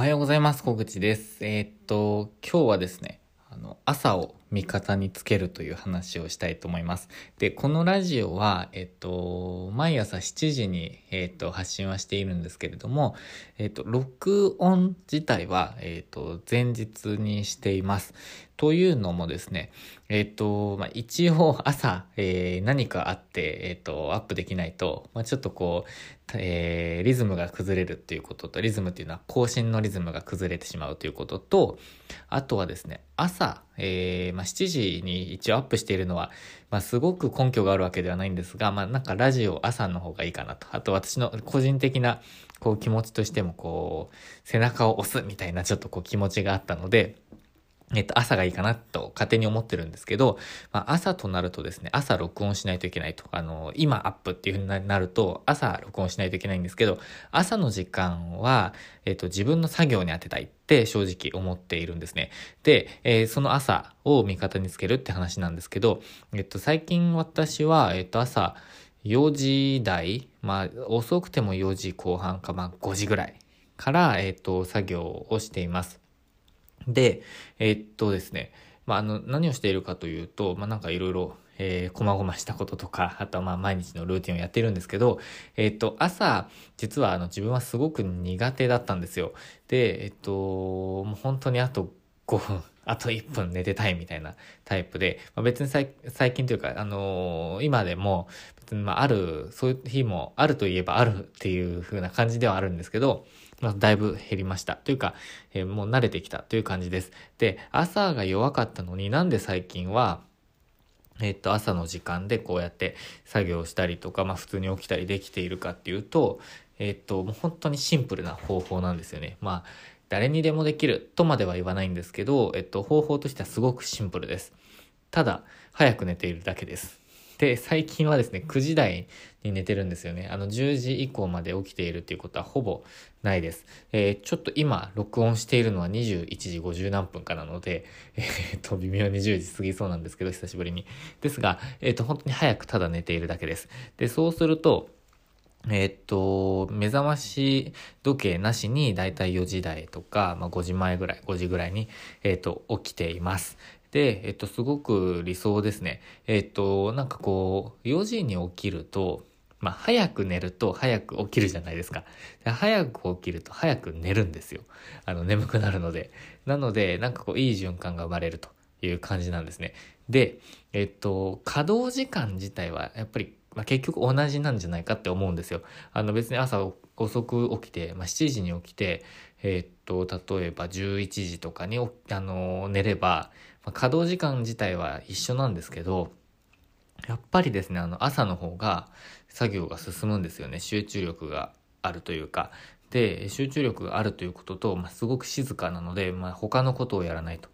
おはようございます。小口です。えーっと、今日はですね、あの、朝を味方につけるという話をしたいと思います。で、このラジオは、えっと、毎朝7時に、えっと、発信はしているんですけれども、えっと、録音自体は、えっと、前日にしています。というのもですね、えっと、まあ、一応朝、えー何かあって、えっと、アップできないと、まあ、ちょっとこう、えーリズムが崩れるっていうことと、リズムっていうのは更新のリズムが崩れてしまうということと、あとはですね、朝、えーまあ、7時に一応アップしているのは、まあ、すごく根拠があるわけではないんですが、まあ、なんかラジオ朝の方がいいかなと。あと私の個人的な、こう気持ちとしても、こう、背中を押すみたいなちょっとこう気持ちがあったので、えっと、朝がいいかなと勝手に思ってるんですけど、まあ、朝となるとですね、朝録音しないといけないと。あの、今アップっていう風になると、朝録音しないといけないんですけど、朝の時間は、えっと、自分の作業に当てたいって正直思っているんですね。で、えーその朝を味方につけるって話なんですけど、えっと、最近私は、えっと、朝4時台、まあ、遅くても4時後半か、まあ、5時ぐらいから、えっと、作業をしています。で、えーっとですね、まあ、あの、何をしているかというと、まあ、なんかいろいろ、えー、こまごましたこととか、あとはまあ毎日のルーティンをやってるんですけど、えーっと、朝、実はあの自分はすごく苦手だったんですよ。で、えーっと、もう本当にあと5分、あと1分寝てたいみたいなタイプで、まあ、別に最最近というか、あのー今でも、別にまあある、そういう日もあるといえばあるっていう風な感じではあるんですけど、まあ、だいぶ減りました。というか、えーもう慣れてきたという感じです。で、朝が弱かったのになんで最近は、えっと、朝の時間でこうやって作業したりとか、まあ普通に起きたりできているかっていうと、えっと、もう本当にシンプルな方法なんですよね。まあ、誰にでもできるとまでは言わないんですけど、えっと、方法としてはすごくシンプルです。ただ、早く寝ているだけです。で、最近はですね、9時台に寝てるんですよね。あの、10時以降まで起きているっていうことはほぼないです。えーちょっと今、録音しているのは21時50何分かなので、えーっと、微妙に10時過ぎそうなんですけど、久しぶりに。ですが、えーっと、本当に早くただ寝ているだけです。で、そうすると、えっと、目覚まし時計なしにだいたい4時台とか、まあ、5時前ぐらい、5時ぐらいに、えっと、起きています。で、えっと、すごく理想ですね。えっと、なんかこう、4時に起きると、まあ、早く寝ると早く起きるじゃないですか。早く起きると早く寝るんですよ。あの、眠くなるので。なので、なんかこう、いい循環が生まれるという感じなんですね。で、えっと、稼働時間自体はやっぱり、まあ、結局同じなんじゃないかって思うんですよ。あの別に朝遅く起きて、まあ、7時に起きて、えっと、例えば11時とかにあの寝れば、まあ、稼働時間自体は一緒なんですけど、やっぱりですね、あの朝の方が作業が進むんですよね。集中力があるというか。で、集中力があるということと、まあ、すごく静かなので、まあ、他のことをやらないと。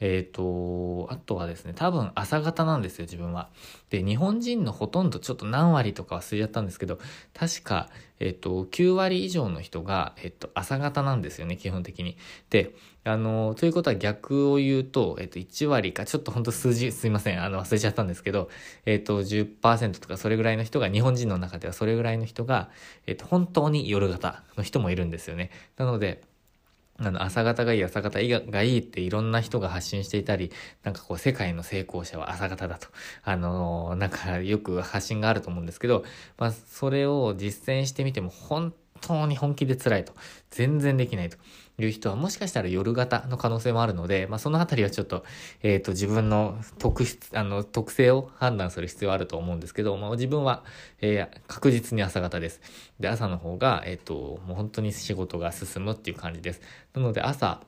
えっ、と、あとはですね、多分朝方なんですよ、自分は。で、日本人のほとんどちょっと何割とか忘れちゃったんですけど、確か、えっ、と、9割以上の人が、えっ、と、朝方なんですよね、基本的に。で、あの、ということは逆を言うと、えっ、と、1割か、ちょっと本当数字すいません、あの、忘れちゃったんですけど、えっ、と、10%とかそれぐらいの人が、日本人の中ではそれぐらいの人が、えっ、と、本当に夜型の人もいるんですよね。なので、あの、朝方がいい、朝方がいいっていろんな人が発信していたり、なんかこう、世界の成功者は朝方だと。あのーなんかよく発信があると思うんですけど、まあ、それを実践してみても本当に本気で辛いと。全然できないという人はもしかしたら夜型の可能性もあるので、まあ、そのあたりはちょっと、えっ、と、自分の特質、あの、特性を判断する必要あると思うんですけど、まあ、自分は、えー確実に朝方です。で、朝の方が、えっ、と、もう本当に仕事が進むっていう感じです。なので、朝、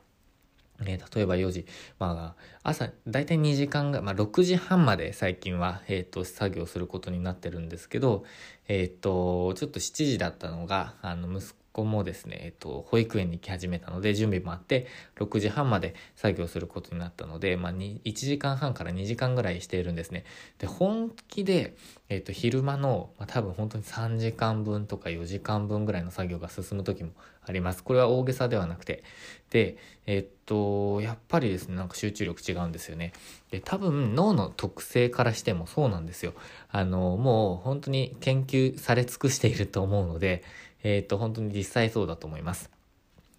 えー例えば4時、まあ、朝、だいたい2時間が、まあ、6時半まで最近は、えっ、と、作業することになってるんですけど、えっ、と、ちょっと7時だったのが、あの、息子もですね、えっ、と、保育園に行き始めたので、準備もあって、6時半まで作業することになったので、まあ、1時間半から2時間ぐらいしているんですね。で、本気で、えっ、と、昼間の、まあ、多分本当に3時間分とか4時間分ぐらいの作業が進む時もあります。これは大げさではなくて。で、えっと、やっぱりですね、なんか集中力違うんですよね。で、多分脳の特性からしてもそうなんですよ。あの、もう本当に研究され尽くしていると思うので、えっと、本当に実際そうだと思います。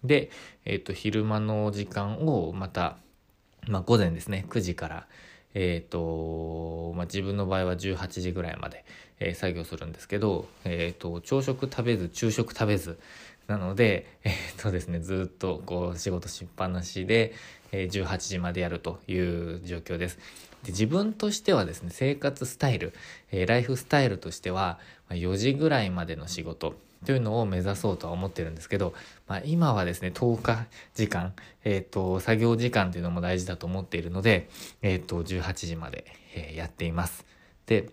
で、えっ、と、昼間の時間をまた、まあ、午前ですね、9時から、えっ、と、まあ、自分の場合は18時ぐらいまで、え、作業するんですけど、えっ、と、朝食食べず、昼食食べず、なので、えっ、とですね、ずっとこう仕事しっぱなしで、えー、18時までやるという状況です。で自分としてはですね、生活スタイル、え、ライフスタイルとしては、4時ぐらいまでの仕事というのを目指そうとは思ってるんですけど、まあ、今はですね、10日時間、えっ、ー、と、作業時間というのも大事だと思っているので、えっ、ー、と、18時まで、えー、やっています。で、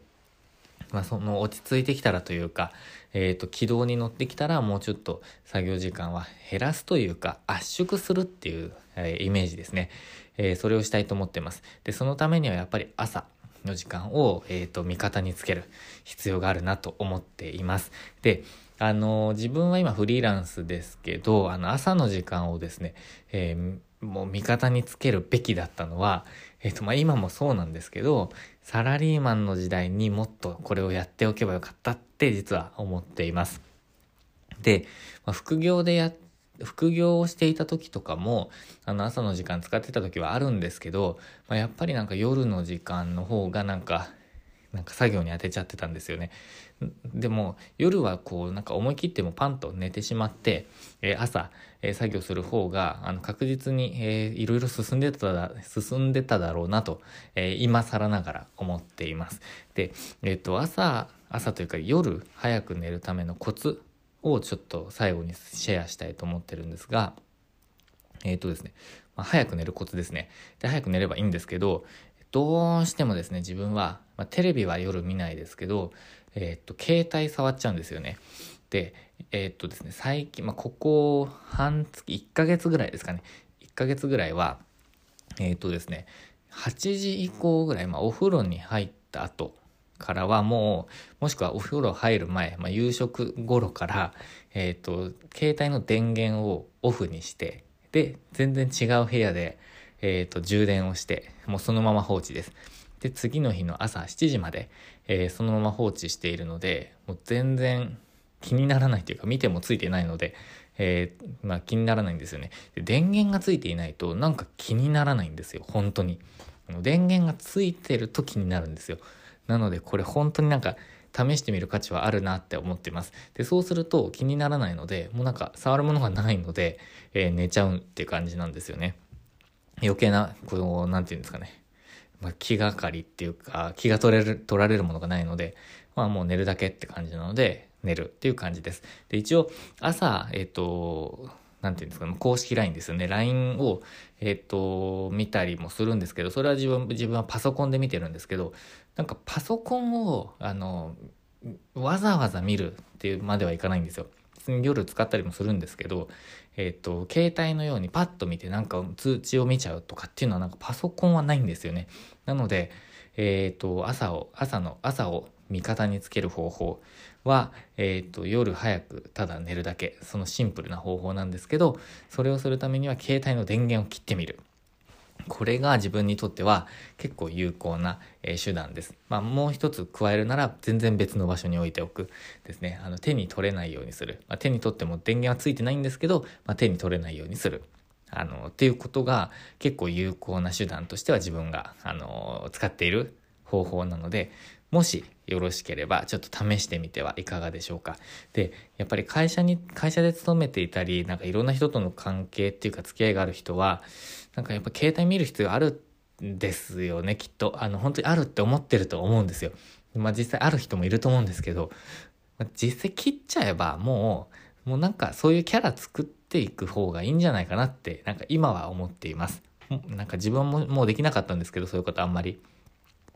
まあ、その落ち着いてきたらというか、え、ー、と、軌道に乗ってきたらもうちょっと作業時間は減らすというか、圧縮するっていう、えー、イメージですね。えー、それをしたいと思ってます。で、そのためにはやっぱり朝の時間を、えっ、と、味方につける必要があるなと思っています。で、あの、自分は今フリーランスですけど、あの、朝の時間をですね、えもう味方につけるべきだったのは、えっ、と、まあ、今もそうなんですけど、サラリーマンの時代にもっとこれをやっておけばよかったって実は思っています。で、まあ、副業でや、副業をしていた時とかも、あの朝の時間使ってた時はあるんですけど、まあ、やっぱりなんか夜の時間の方がなんか、なんか作業に当てちゃってたんですよね。でも夜はこうなんか思い切ってもパンと寝てしまって、え、朝、え、作業する方があの確実に、えー、いろいろ進んでただ進んでただろうなと、え、今更ながら思っています。で、えっ、と朝朝というか夜早く寝るためのコツをちょっと最後にシェアしたいと思ってるんですが、えっ、とですね、まあ、早く寝るコツですね。で、早く寝ればいいんですけど、どうしてもですね、自分は、まあ、テレビは夜見ないですけど、え、っと、携帯触っちゃうんですよね。で、え、っとですね、最近、まあ、ここ半月、1ヶ月ぐらいですかね。1ヶ月ぐらいは、え、っとですね、8時以降ぐらい、まあ、お風呂に入った後からはもう、もしくはお風呂入る前、まあ、夕食頃から、えっと、携帯の電源をオフにして、で、全然違う部屋で、えっ、と、充電をして、もうそのまま放置です。で、次の日の朝7時まで、えー、そのまま放置しているので、もう全然気にならないというか、見てもついてないので、えー、まあ気にならないんですよねで。電源がついていないと、なんか気にならないんですよ、本当に。電源がついてると気になるんですよ。なので、これ本当になんか、試してみる価値はあるなって思ってます。で、そうすると気にならないので、もうなんか触るものがないので、えー、寝ちゃうっていう感じなんですよね。余計な、こう、なんていうんですかね。まあ、気がかりっていうか、気が取れる、取られるものがないので、まあもう寝るだけって感じなので、寝るっていう感じです。で、一応、朝、えっ、ー、と、なんていうんですか、公式 LINE ですよね。LINE を、えっ、ー、と、見たりもするんですけど、それは自分、自分はパソコンで見てるんですけど、なんかパソコンを、あの、わざわざ見るっていうまではいかないんですよ。に夜使ったりもするんですけど、えっ、ー、と、携帯のようにパッと見てなんか通知を見ちゃうとかっていうのはなんかパソコンはないんですよね。なので、えっ、ー、と、朝を、朝の、朝を味方につける方法は、えっ、ー、と、夜早くただ寝るだけ、そのシンプルな方法なんですけど、それをするためには携帯の電源を切ってみる。これが自分にとっては結構有効な、え手段です。まあもう一つ加えるなら全然別の場所に置いておくですね。あの手に取れないようにする。まあ、手に取っても電源はついてないんですけど、まあ、手に取れないようにする。あの、っていうことが結構有効な手段としては自分が、あの、使っている方法なので、もしよろしければちょっと試してみてはいかがでしょうか。で、やっぱり会社に、会社で勤めていたり、なんかいろんな人との関係っていうか付き合いがある人は、なんかやっぱ携帯見る必要あるんですよね、きっと。あの、本当にあるって思ってると思うんですよ。まあ実際ある人もいると思うんですけど、まあ、実際切っちゃえばもう、もうなんかそういうキャラ作っていく方がいいんじゃないかなって、なんか今は思っています。なんか自分ももうできなかったんですけど、そういうことあんまり。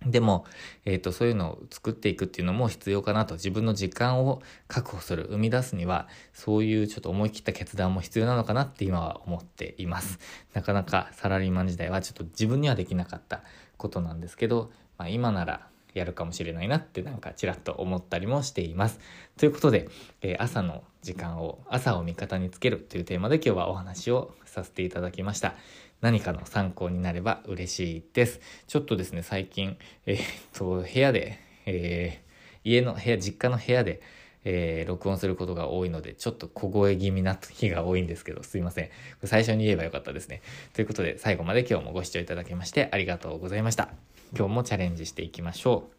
でも、えっ、ー、と、そういうのを作っていくっていうのも必要かなと、自分の時間を確保する、生み出すには、そういうちょっと思い切った決断も必要なのかなって今は思っています。なかなかサラリーマン時代はちょっと自分にはできなかったことなんですけど、まあ、今ならやるかもしれないなってなんかちらっと思ったりもしています。ということで、えー、朝の時間を、朝を味方につけるというテーマで今日はお話をさせていただきました。何かの参考になれば嬉しいです。ちょっとですね、最近、えー、っと、部屋で、えー、家の部屋、実家の部屋で、えー、録音することが多いので、ちょっと小声気味な日が多いんですけど、すいません。最初に言えばよかったですね。ということで、最後まで今日もご視聴いただきましてありがとうございました。今日もチャレンジしていきましょう。